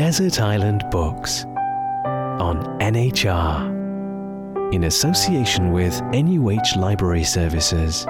Desert Island Books on NHR in association with NUH Library Services.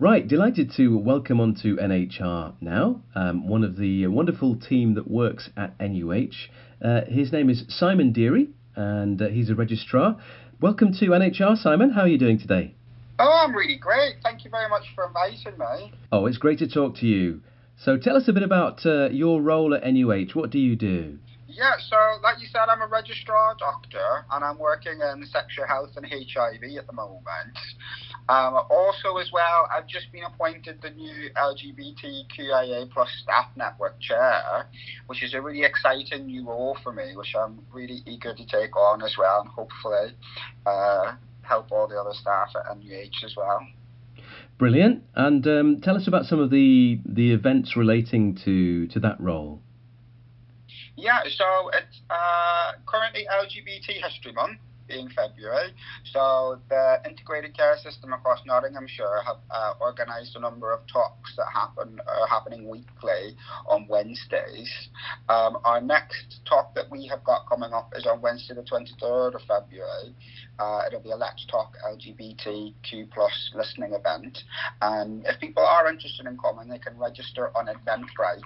Right, delighted to welcome onto NHR now um, one of the wonderful team that works at NUH. Uh, his name is Simon Deery, and uh, he's a registrar. Welcome to NHR, Simon. How are you doing today? Oh, I'm really great. Thank you very much for inviting me. Oh, it's great to talk to you. So tell us a bit about uh, your role at NUH. What do you do? Yeah, so like you said, I'm a registrar doctor and I'm working in sexual health and HIV at the moment. Um, also, as well, I've just been appointed the new LGBTQIA plus staff network chair, which is a really exciting new role for me, which I'm really eager to take on as well and hopefully uh, help all the other staff at NUH as well. Brilliant. And um, tell us about some of the the events relating to to that role. Yeah, so it's uh, currently LGBT History Month being February. So the integrated care system across Nottinghamshire have uh, organised a number of talks that happen are happening weekly on Wednesdays. Um, our next talk that we have got coming up is on Wednesday the 23rd of February. Uh, it'll be a Let's Talk LGBTQ plus listening event. And if people are interested in coming, they can register on Eventbrite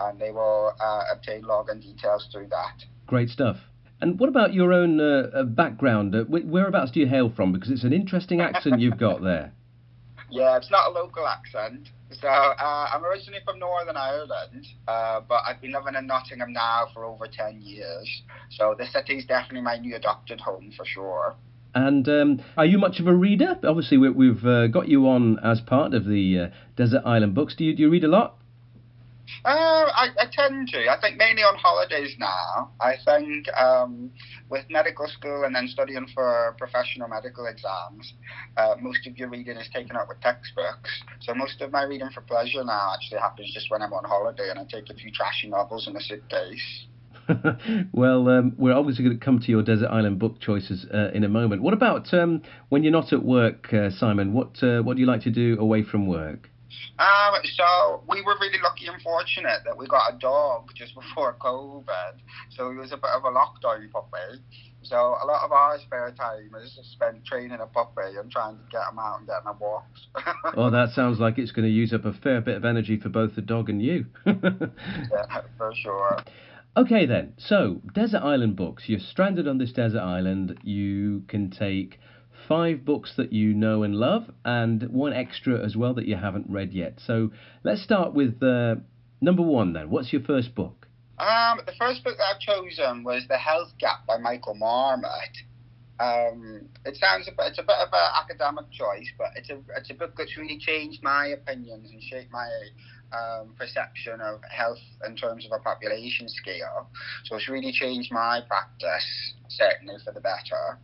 and they will uh, obtain login details through that. Great stuff. And what about your own uh, uh background? Uh, whereabouts do you hail from? Because it's an interesting accent you've got there. Yeah, it's not a local accent. So uh, I'm originally from Northern Ireland, uh, but I've been living in Nottingham now for over 10 years. So the city is definitely my new adopted home for sure. And um, are you much of a reader? Obviously, we, have uh, got you on as part of the Desert Island Books. Do you, do you read a lot? Uh, I, I tend to. I think mainly on holidays now. I think um, with medical school and then studying for professional medical exams, uh, most of your reading is taken up with textbooks. So most of my reading for pleasure now actually happens just when I'm on holiday and I take a few trashy novels in a suitcase. well, um, we're obviously going to come to your desert island book choices uh, in a moment. What about um, when you're not at work, uh, Simon? What uh, what do you like to do away from work? Um, so we were really lucky and fortunate that we got a dog just before COVID. So he was a bit of a lockdown puppy. So a lot of our spare time is spent training a puppy and trying to get him out and getting him walks. well, that sounds like it's going to use up a fair bit of energy for both the dog and you. yeah, for sure. Okay then, so desert island books. You're stranded on this desert island. You can take five books that you know and love, and one extra as well that you haven't read yet. So let's start with uh, number one then. What's your first book? Um, the first book that I've chosen was The Health Gap by Michael Marmot. Um, it sounds a bit, it's a bit of an academic choice, but it's a it's a book that's really changed my opinions and shaped my um, perception of health in terms of a population scale. So it's really changed my practice, certainly for the better.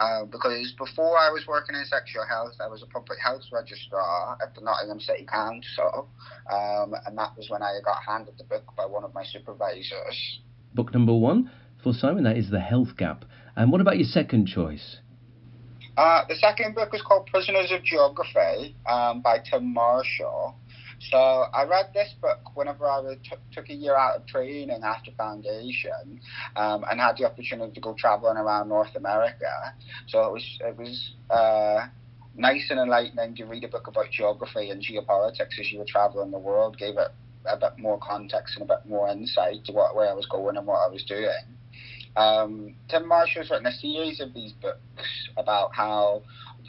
Uh, because before I was working in sexual health, I was a public health registrar at the Nottingham City Council, um, and that was when I got handed the book by one of my supervisors. Book number one for Simon, that is The Health Gap. And what about your second choice? Uh, the second book is called Prisoners of Geography um, by Tim Marshall. So I read this book whenever I took a year out of training after foundation, um, and had the opportunity to go traveling around North America. So it was it was uh, nice and enlightening to read a book about geography and geopolitics as you were traveling the world. Gave it a bit more context and a bit more insight to what where I was going and what I was doing. Um, Tim Marshall's written a series of these books about how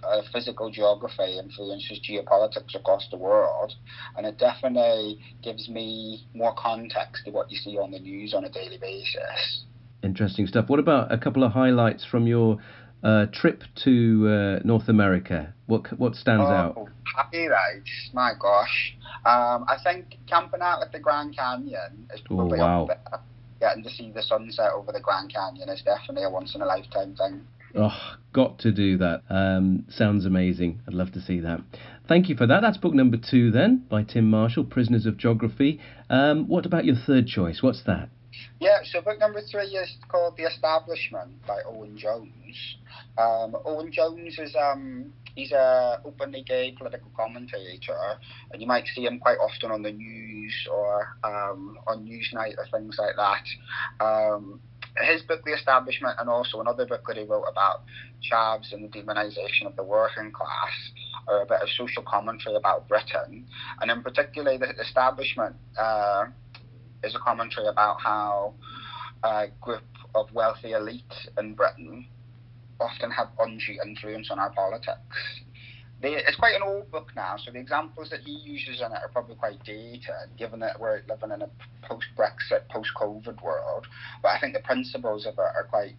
uh, physical geography influences geopolitics across the world, and it definitely gives me more context to what you see on the news on a daily basis. Interesting stuff. What about a couple of highlights from your uh, trip to uh, North America? What what stands oh, out? Highlights, my gosh. Um, I think camping out at the Grand Canyon is oh, probably oh, wow. up there. Getting to see the sunset over the Grand Canyon is definitely a once in a lifetime thing. Oh, got to do that. Um, sounds amazing. I'd love to see that. Thank you for that. That's book number two then by Tim Marshall, Prisoners of Geography. Um, what about your third choice? What's that? Yeah, so book number three is called The Establishment by Owen Jones. Um, Owen Jones is um, he's a openly gay political commentator, and you might see him quite often on the news or um, on Newsnight or things like that. Um, his book, The Establishment, and also another book that he wrote about Chavs and the demonisation of the working class, are a bit of social commentary about Britain, and in particular, The Establishment uh, is a commentary about how a group of wealthy elite in Britain often have undue influence on our politics. They, it's quite an old book now, so the examples that he uses in it are probably quite dated, given that we're living in a post-Brexit, post-COVID world. But I think the principles of it are quite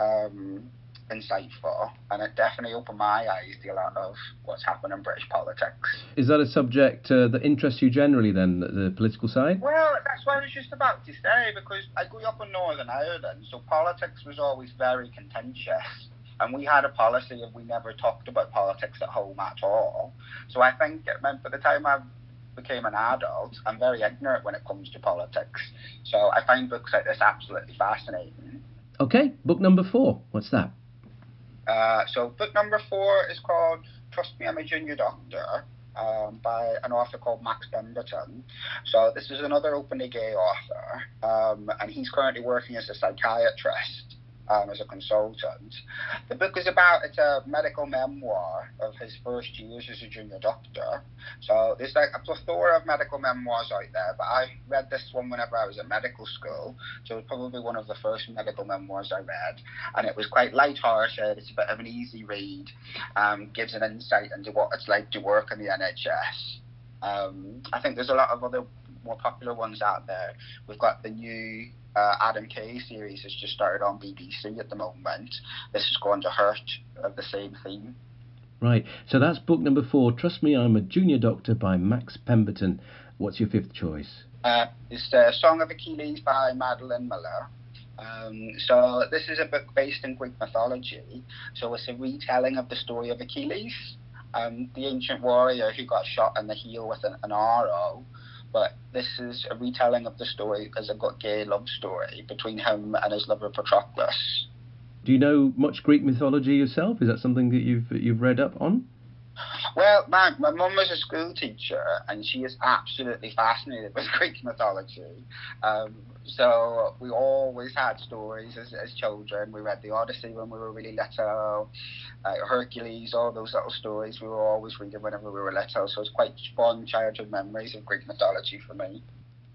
um, insightful, and it definitely opened my eyes to a lot of what's happening in British politics. Is that a subject uh, that interests you generally, then, the political side? Well, that's what I was just about to say, because I grew up in Northern Ireland, so politics was always very contentious and we had a policy of we never talked about politics at home at all. So I think it meant by the time I became an adult, I'm very ignorant when it comes to politics. So I find books like this absolutely fascinating. Okay, book number four. What's that? Uh, so book number four is called Trust Me, I'm a Junior Doctor. Um, by an author called Max Pemberton. So this is another openly gay author, um, and he's currently working as a psychiatrist um, as a consultant. The book is about it's a medical memoir of his first years as a junior doctor. So there's like a plethora of medical memoirs out there, but I read this one whenever I was at medical school. So it was probably one of the first medical memoirs I read, and it was quite light-hearted. It's a bit of an easy read, um, gives an insight into what it's like to work in the NHS. Um, I think there's a lot of other more popular ones out there. We've got the new uh, Adam Kay series has just started on BBC at the moment. This is going to hurt of the same theme. Right. So that's book number four. Trust me, I'm a junior doctor by Max Pemberton. What's your fifth choice? Uh, it's the Song of Achilles by Madeline Miller. Um, so this is a book based in Greek mythology. So it's a retelling of the story of Achilles, um, the ancient warrior who got shot in the heel with an, an arrow but this is a retelling of the story as a gay love story between him and his lover Patroclus. Do you know much Greek mythology yourself? Is that something that you've you've read up on? Well, my my mum was a school teacher, and she is absolutely fascinated with Greek mythology. Um, so we always had stories as, as children. We read the Odyssey when we were really little, uh, Hercules, all those little stories we were always reading whenever we were little. So it's quite fond childhood memories of Greek mythology for me.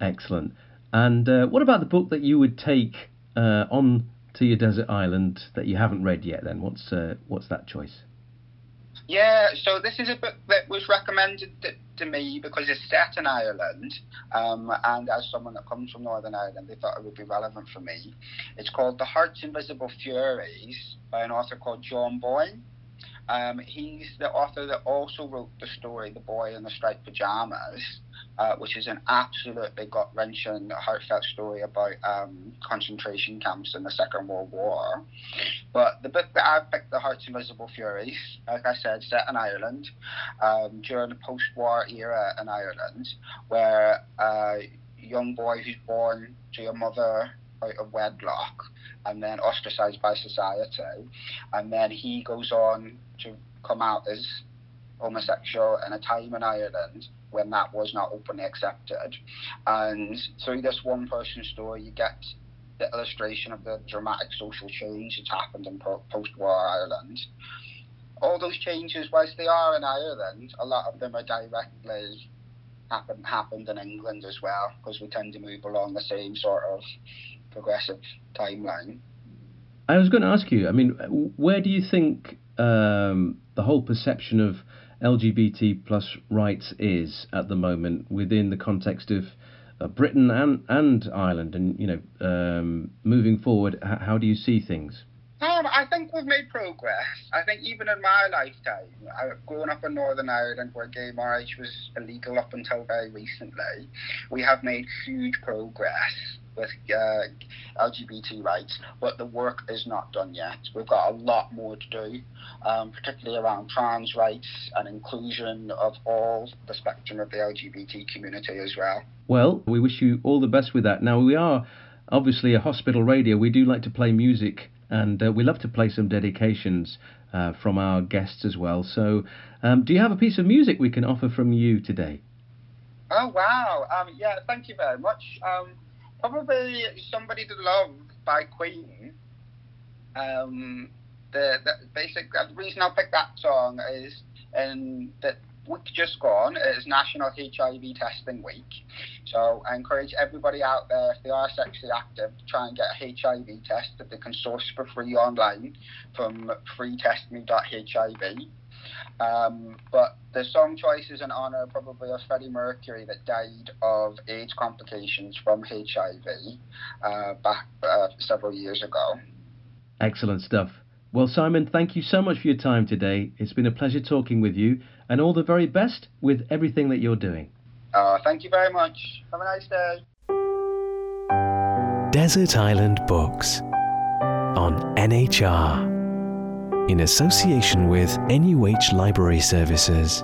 Excellent. And uh, what about the book that you would take uh, on to your desert island that you haven't read yet? Then what's uh, what's that choice? Yeah, so this is a book that was recommended to me because it's set in Ireland, um, and as someone that comes from Northern Ireland, they thought it would be relevant for me. It's called The Heart's Invisible Furies by an author called John Boyne. Um, he's the author that also wrote the story The Boy in the Striped Pajamas, uh, which is an absolutely gut wrenching, heartfelt story about um, concentration camps in the Second World War. But the book that I've picked, The Heart's Invisible Furies, like I said, set in Ireland um, during the post war era in Ireland, where a young boy who's born to a mother out of wedlock and then ostracized by society. And then he goes on to come out as homosexual in a time in Ireland when that was not openly accepted. And through this one person story, you get the illustration of the dramatic social change that's happened in post war Ireland. All those changes, whilst they are in Ireland, a lot of them are directly happened happened in England as well, because we tend to move along the same sort of progressive timeline. I was going to ask you. I mean, where do you think um, the whole perception of LGBT plus rights is at the moment within the context of uh, Britain and and Ireland, and you know, um, moving forward, h- how do you see things? Um, I think we've made progress. I think even in my lifetime, I, growing up in Northern Ireland where gay marriage was illegal up until very recently, we have made huge progress with uh, LGBT rights, but the work is not done yet. We've got a lot more to do, um, particularly around trans rights and inclusion of all the spectrum of the LGBT community as well. Well, we wish you all the best with that. Now, we are obviously a hospital radio. We do like to play music, and uh, we love to play some dedications. uh, from our guests as well. So, um, do you have a piece of music we can offer from you today? Oh wow! Um, yeah, thank you very much. Um, probably "Somebody to Love" by Queen. Um, the, the basic the reason I picked that song is in the week just gone is National HIV Testing Week. So I encourage everybody out there, if they are sexually active, to try and get a HIV test that they can source for free online from freetestme.hiv. Um, but the song choice is in honour probably of Freddie Mercury that died of AIDS complications from HIV uh, back uh, several years ago. Excellent stuff. Well, Simon, thank you so much for your time today. It's been a pleasure talking with you, and all the very best with everything that you're doing. Uh, thank you very much. Have a nice day. Desert Island Books on NHR in association with NUH Library Services.